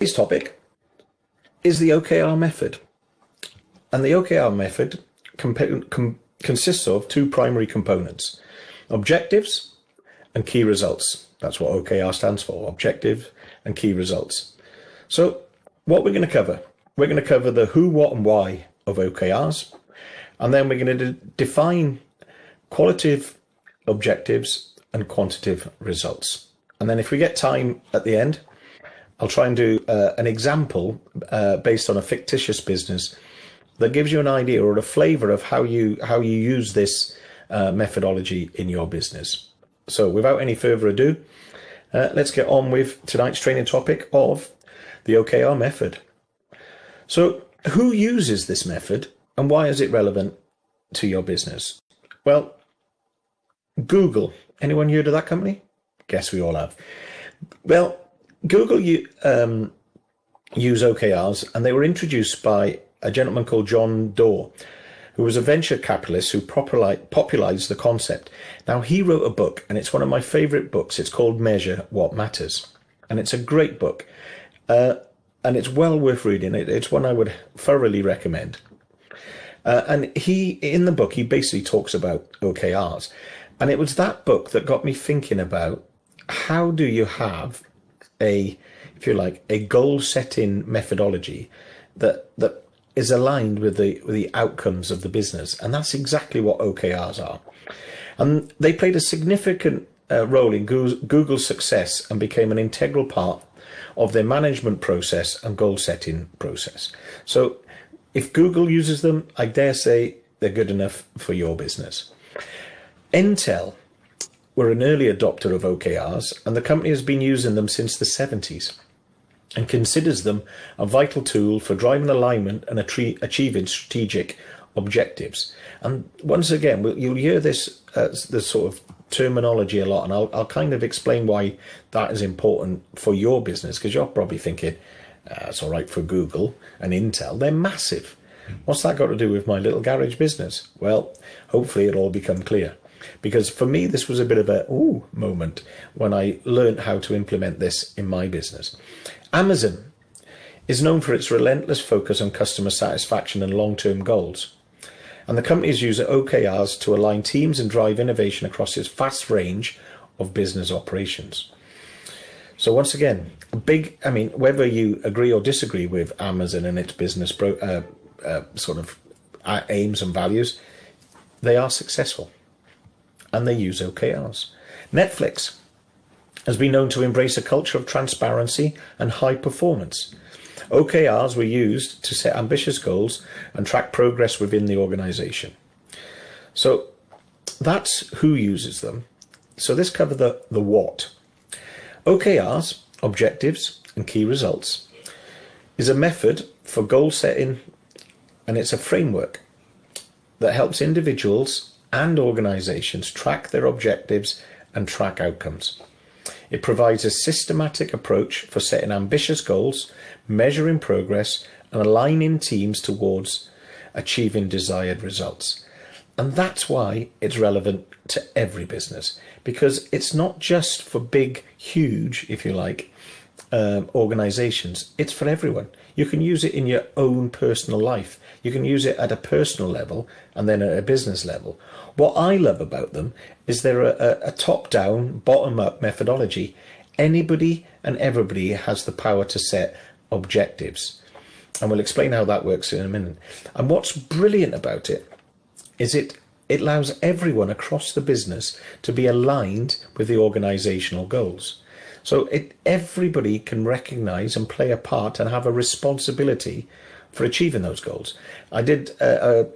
today's topic is the OKR method. And the OKR method comp- com- consists of two primary components objectives and key results. That's what OKR stands for objective and key results. So, what we're going to cover, we're going to cover the who, what, and why of OKRs, and then we're going to de- define qualitative objectives and quantitative results. And then, if we get time at the end, I'll try and do uh, an example uh, based on a fictitious business that gives you an idea or a flavor of how you how you use this uh, methodology in your business. So, without any further ado, uh, let's get on with tonight's training topic of the OKR method. So, who uses this method and why is it relevant to your business? Well, Google. Anyone heard of that company? Guess we all have. Well, Google um, use OKRs, and they were introduced by a gentleman called John Doerr, who was a venture capitalist who popularized the concept. Now, he wrote a book, and it's one of my favorite books. It's called Measure What Matters, and it's a great book. Uh, and it's well worth reading. It, it's one I would thoroughly recommend. Uh, and he, in the book, he basically talks about OKRs. And it was that book that got me thinking about how do you have a, if you like, a goal setting methodology that, that is aligned with the with the outcomes of the business, and that's exactly what OKRs are. And they played a significant uh, role in Google's success and became an integral part of their management process and goal setting process. So, if Google uses them, I dare say they're good enough for your business. Intel were an early adopter of OKRs, and the company has been using them since the 70s and considers them a vital tool for driving alignment and achieving strategic objectives. And once again, you'll hear this uh, the sort of terminology a lot, and I'll, I'll kind of explain why that is important for your business because you're probably thinking uh, it's all right for Google and Intel. They're massive. What's that got to do with my little garage business? Well, hopefully it'll all become clear. Because for me, this was a bit of a ooh moment when I learned how to implement this in my business. Amazon is known for its relentless focus on customer satisfaction and long term goals. And the companies use OKRs to align teams and drive innovation across its vast range of business operations. So, once again, big, I mean, whether you agree or disagree with Amazon and its business uh, uh, sort of uh, aims and values, they are successful and they use OKRs. Netflix has been known to embrace a culture of transparency and high performance. OKRs were used to set ambitious goals and track progress within the organization. So that's who uses them. So this cover the, the what. OKRs, objectives and key results, is a method for goal setting and it's a framework that helps individuals and organizations track their objectives and track outcomes. It provides a systematic approach for setting ambitious goals, measuring progress, and aligning teams towards achieving desired results. And that's why it's relevant to every business because it's not just for big, huge, if you like, um, organizations, it's for everyone. You can use it in your own personal life. You can use it at a personal level and then at a business level. What I love about them is they're a, a top down, bottom up methodology. Anybody and everybody has the power to set objectives. And we'll explain how that works in a minute. And what's brilliant about it is it it allows everyone across the business to be aligned with the organizational goals. So it, everybody can recognize and play a part and have a responsibility for achieving those goals. I did a, a,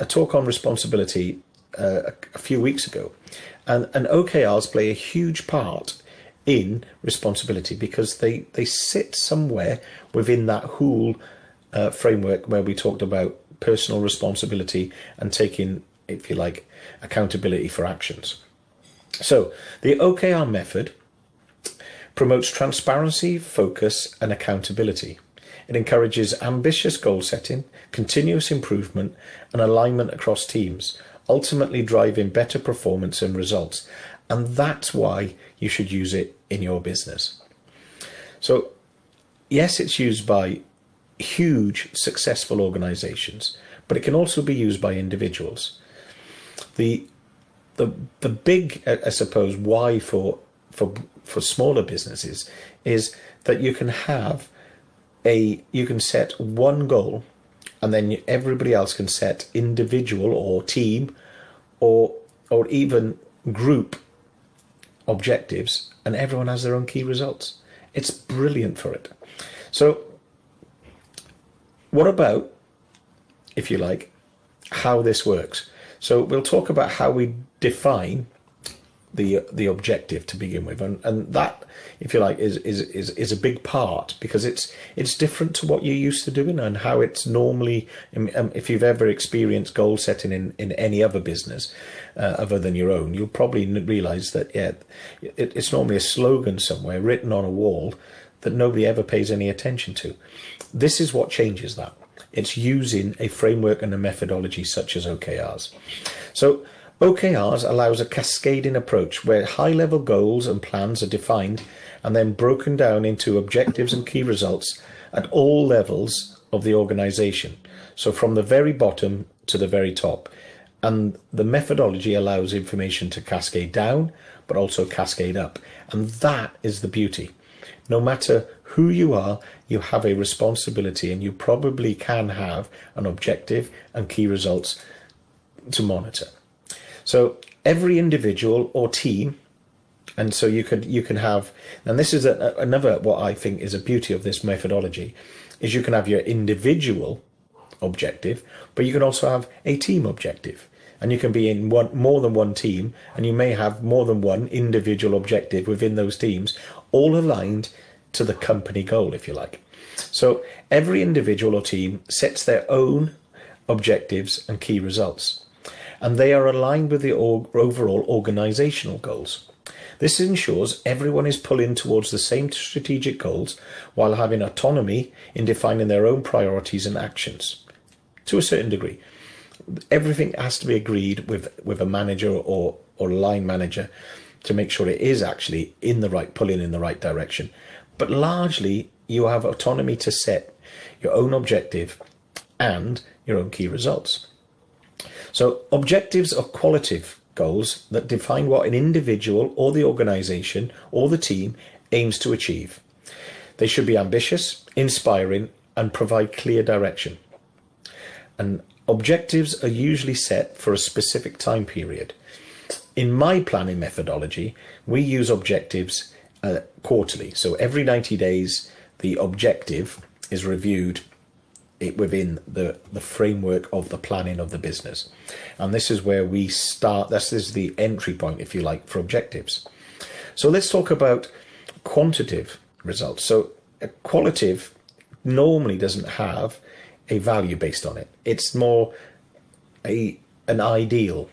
a talk on responsibility uh, a, a, few weeks ago, and, and OKRs play a huge part in responsibility because they, they sit somewhere within that whole uh, framework where we talked about personal responsibility and taking, if you like, accountability for actions. So the OKR method promotes transparency, focus, and accountability. It encourages ambitious goal setting, continuous improvement, and alignment across teams, ultimately driving better performance and results. And that's why you should use it in your business. So, yes, it's used by huge successful organizations, but it can also be used by individuals. The the the big, I suppose, why for for for smaller businesses is that you can have a you can set one goal, and then everybody else can set individual or team, or or even group objectives, and everyone has their own key results. It's brilliant for it. So, what about, if you like, how this works? So we'll talk about how we define the the objective to begin with, and and that, if you like, is is is is a big part because it's it's different to what you're used to doing and how it's normally. Um, if you've ever experienced goal setting in in any other business uh, other than your own, you'll probably realise that yeah, it, it's normally a slogan somewhere written on a wall that nobody ever pays any attention to. This is what changes that. It's using a framework and a methodology such as OKRs. So OKRs allows a cascading approach where high level goals and plans are defined and then broken down into objectives and key results at all levels of the organization. So from the very bottom to the very top. And the methodology allows information to cascade down, but also cascade up. And that is the beauty. No matter who you are, you have a responsibility and you probably can have an objective and key results to monitor. So every individual or team, and so you could you can have, and this is a, another what I think is a beauty of this methodology, is you can have your individual objective, but you can also have a team objective. And you can be in one more than one team, and you may have more than one individual objective within those teams, all aligned to the company goal, if you like. So every individual or team sets their own objectives and key results, and they are aligned with the overall organizational goals. This ensures everyone is pulling towards the same strategic goals while having autonomy in defining their own priorities and actions. To a certain degree, everything has to be agreed with, with a manager or, or line manager to make sure it is actually in the right, pulling in the right direction. But largely, you have autonomy to set your own objective and your own key results. So, objectives are qualitative goals that define what an individual or the organization or the team aims to achieve. They should be ambitious, inspiring, and provide clear direction. And objectives are usually set for a specific time period. In my planning methodology, we use objectives uh, quarterly. So every 90 days, the objective is reviewed within the, the framework of the planning of the business. And this is where we start, this is the entry point, if you like, for objectives. So let's talk about quantitative results. So a qualitative normally doesn't have a value based on it. It's more a an ideal.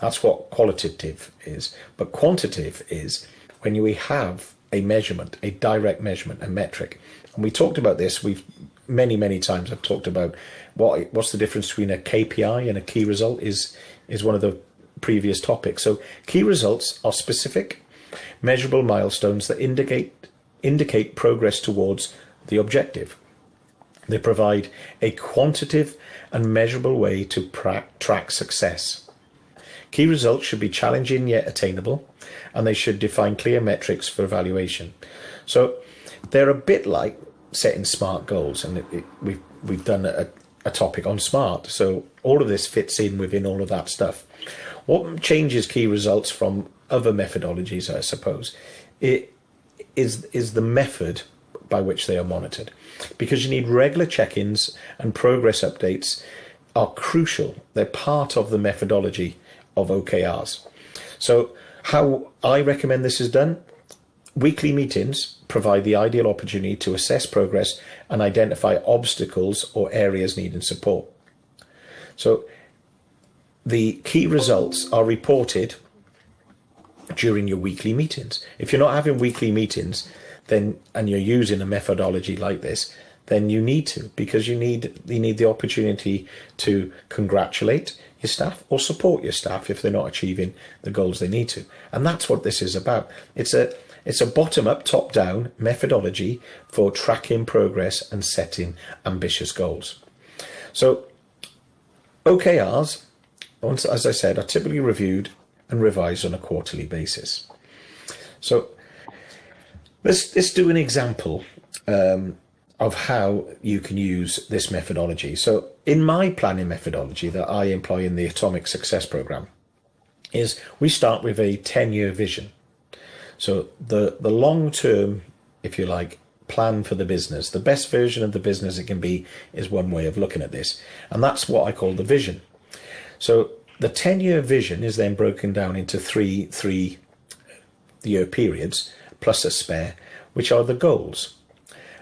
That's what qualitative is. But quantitative is when we have a measurement, a direct measurement, a metric. And we talked about this. We've many, many times. I've talked about what what's the difference between a KPI and a key result is is one of the previous topics. So key results are specific, measurable milestones that indicate indicate progress towards the objective. They provide a quantitative and measurable way to track success. Key results should be challenging yet attainable, and they should define clear metrics for evaluation. So they're a bit like setting smart goals, and it, it, we've we've done a, a topic on smart. So all of this fits in within all of that stuff. What changes key results from other methodologies, I suppose, it is is the method by which they are monitored, because you need regular check-ins and progress updates are crucial. They're part of the methodology of OKRs. So, how I recommend this is done weekly meetings provide the ideal opportunity to assess progress and identify obstacles or areas needing support. So, the key results are reported during your weekly meetings. If you're not having weekly meetings, then and you're using a methodology like this, then you need to because you need you need the opportunity to congratulate your staff or support your staff if they're not achieving the goals they need to. And that's what this is about. It's a It's a bottom up, top down methodology for tracking progress and setting ambitious goals. So, OKRs, as I said, are typically reviewed and revised on a quarterly basis. So, let's, let's do an example um, of how you can use this methodology. So, in my planning methodology that I employ in the Atomic Success Program, is we start with a 10 year vision. So the, the long term, if you like, plan for the business, the best version of the business it can be is one way of looking at this. And that's what I call the vision. So the 10 year vision is then broken down into three, three year periods plus a spare, which are the goals.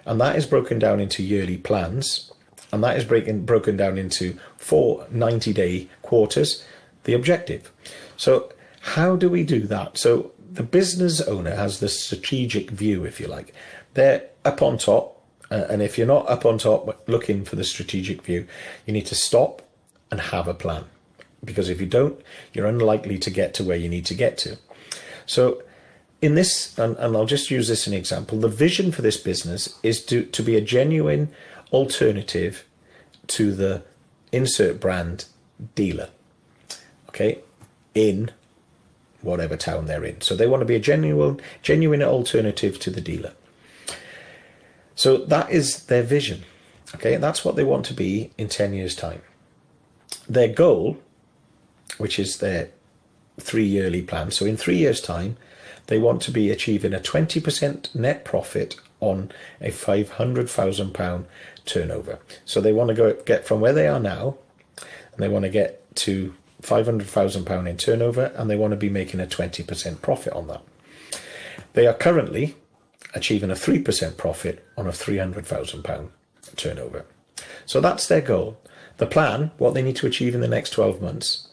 And that is broken down into yearly plans. And that is breaking, broken down into four 90 day quarters, the objective. So how do we do that? So the business owner has the strategic view, if you like. They're up on top, uh, and if you're not up on top looking for the strategic view, you need to stop and have a plan. Because if you don't, you're unlikely to get to where you need to get to. So in this, and, and I'll just use this as an example, the vision for this business is to, to be a genuine alternative to the insert brand dealer. Okay, in whatever town they're in. So they want to be a genuine, genuine alternative to the dealer. So that is their vision. Okay, that's what they want to be in 10 years' time. Their goal, which is their three yearly plan, so in three years' time, they want to be achieving a 20% net profit on a £500,000 turnover. So they want to go get from where they are now, and they want to get to £500,000 in turnover and they want to be making a 20% profit on that. They are currently achieving a 3% profit on a £300,000 turnover. So that's their goal. The plan, what they need to achieve in the next 12 months,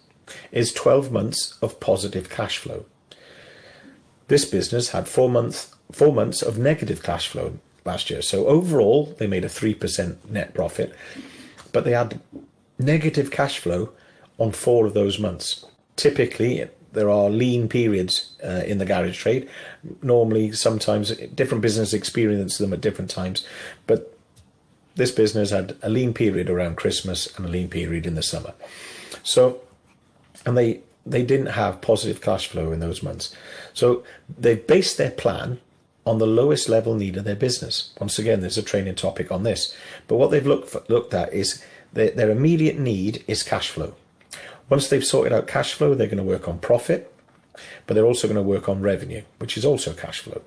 is 12 months of positive cash flow. This business had four months, four months of negative cash flow last year. So overall, they made a 3% net profit, but they had negative cash flow on four of those months. Typically, there are lean periods uh, in the garage trade. Normally, sometimes different businesses experience them at different times, but this business had a lean period around Christmas and a lean period in the summer. So, and they they didn't have positive cash flow in those months. So they based their plan on the lowest level need of their business. Once again, there's a training topic on this. But what they've looked for, looked at is their, their immediate need is cash flow. Once they've sorted out cash flow, they're going to work on profit, but they're also going to work on revenue, which is also cash flow.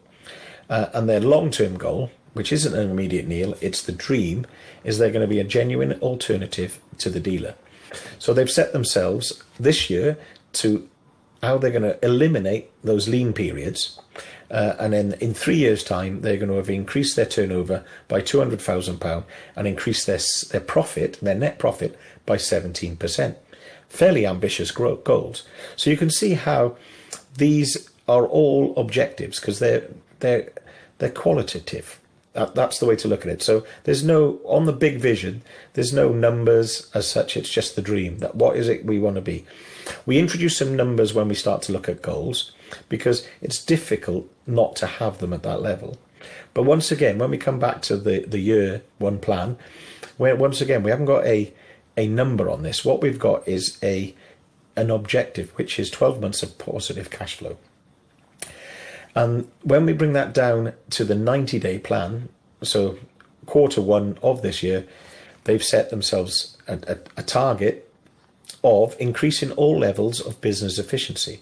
Uh, and their long term goal, which isn't an immediate need, it's the dream, is they're going to be a genuine alternative to the dealer. So they've set themselves this year to how they're going to eliminate those lean periods. Uh, and then in three years' time, they're going to have increased their turnover by £200,000 and increased their, their profit, their net profit, by 17% fairly ambitious goals. So you can see how these are all objectives because they're they're they're qualitative. That, that's the way to look at it. So there's no on the big vision. There's no numbers as such. It's just the dream. That what is it we want to be. We introduce some numbers when we start to look at goals because it's difficult not to have them at that level. But once again, when we come back to the the year one plan, where once again we haven't got a a number on this. What we've got is a an objective, which is 12 months of positive cash flow. And when we bring that down to the 90 day plan, so quarter one of this year, they've set themselves a, a, a target of increasing all levels of business efficiency.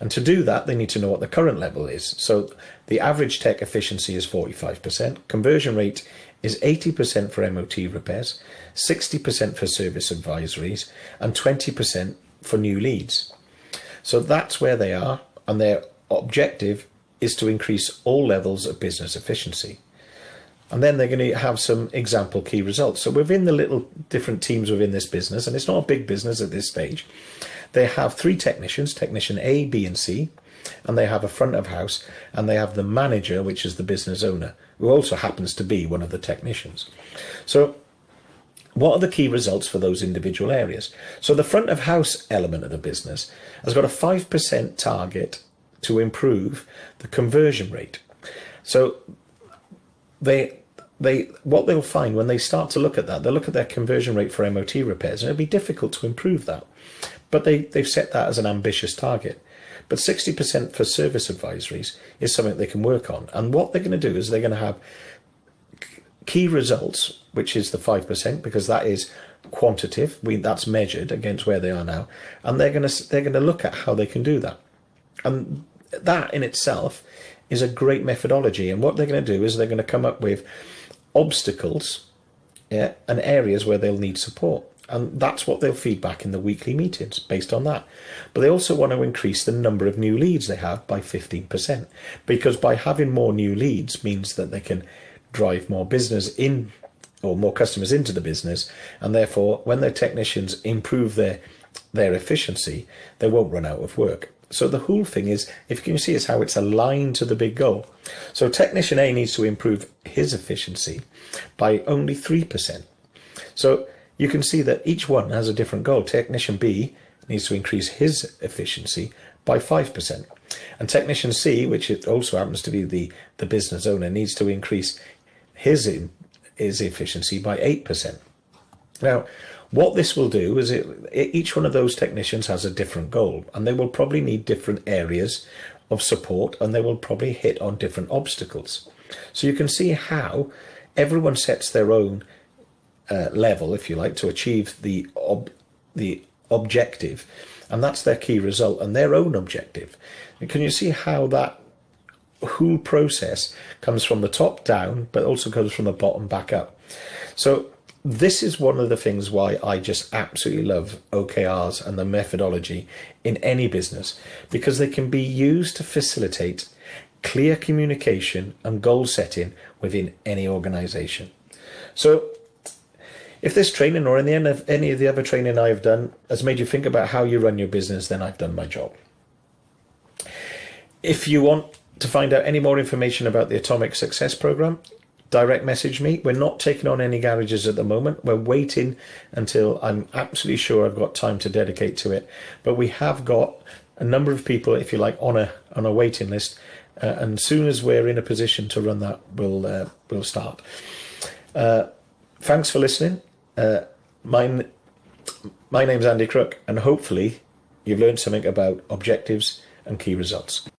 And to do that, they need to know what the current level is. So the average tech efficiency is 45%, conversion rate is 80% for MOT repairs, 60% for service advisories, and 20% for new leads. So that's where they are, and their objective is to increase all levels of business efficiency. And then they're going to have some example key results. So within the little different teams within this business, and it's not a big business at this stage, they have three technicians, technician A, B, and C, and they have a front of house, and they have the manager, which is the business owner who also happens to be one of the technicians. So what are the key results for those individual areas? So the front of house element of the business has got a 5% target to improve the conversion rate. So they they what they'll find when they start to look at that, they'll look at their conversion rate for MOT repairs, and it'll be difficult to improve that. But they, they've set that as an ambitious target. But 60% for service advisories is something they can work on. And what they're going to do is they're going to have key results, which is the 5%, because that is quantitative. We, that's measured against where they are now. And they're going to, they're going to look at how they can do that. And that in itself is a great methodology. And what they're going to do is they're going to come up with obstacles yeah, and areas where they'll need support. And that's what they'll feed back in the weekly meetings based on that. But they also want to increase the number of new leads they have by 15%. Because by having more new leads means that they can drive more business in or more customers into the business. And therefore, when their technicians improve their their efficiency, they won't run out of work. So the whole thing is, if you can see, is how it's aligned to the big goal. So technician A needs to improve his efficiency by only 3%. So you can see that each one has a different goal. Technician B needs to increase his efficiency by 5%. And technician C, which it also happens to be the, the business owner, needs to increase his, in, his efficiency by 8%. Now, what this will do is it, each one of those technicians has a different goal and they will probably need different areas of support and they will probably hit on different obstacles. So you can see how everyone sets their own uh, level, if you like, to achieve the ob- the objective, and that's their key result and their own objective. And can you see how that whole process comes from the top down, but also comes from the bottom back up? So this is one of the things why I just absolutely love OKRs and the methodology in any business because they can be used to facilitate clear communication and goal setting within any organization. So if this training or any of any of the other training I've done has made you think about how you run your business, then I've done my job. If you want to find out any more information about the Atomic Success Program, direct message me. We're not taking on any garages at the moment. We're waiting until I'm absolutely sure I've got time to dedicate to it. But we have got a number of people, if you like, on a on a waiting list. Uh, and as soon as we're in a position to run that, we'll uh, we'll start. Uh, thanks for listening. Uh, my my name's Andy Crook, and hopefully you've learned something about objectives and key results.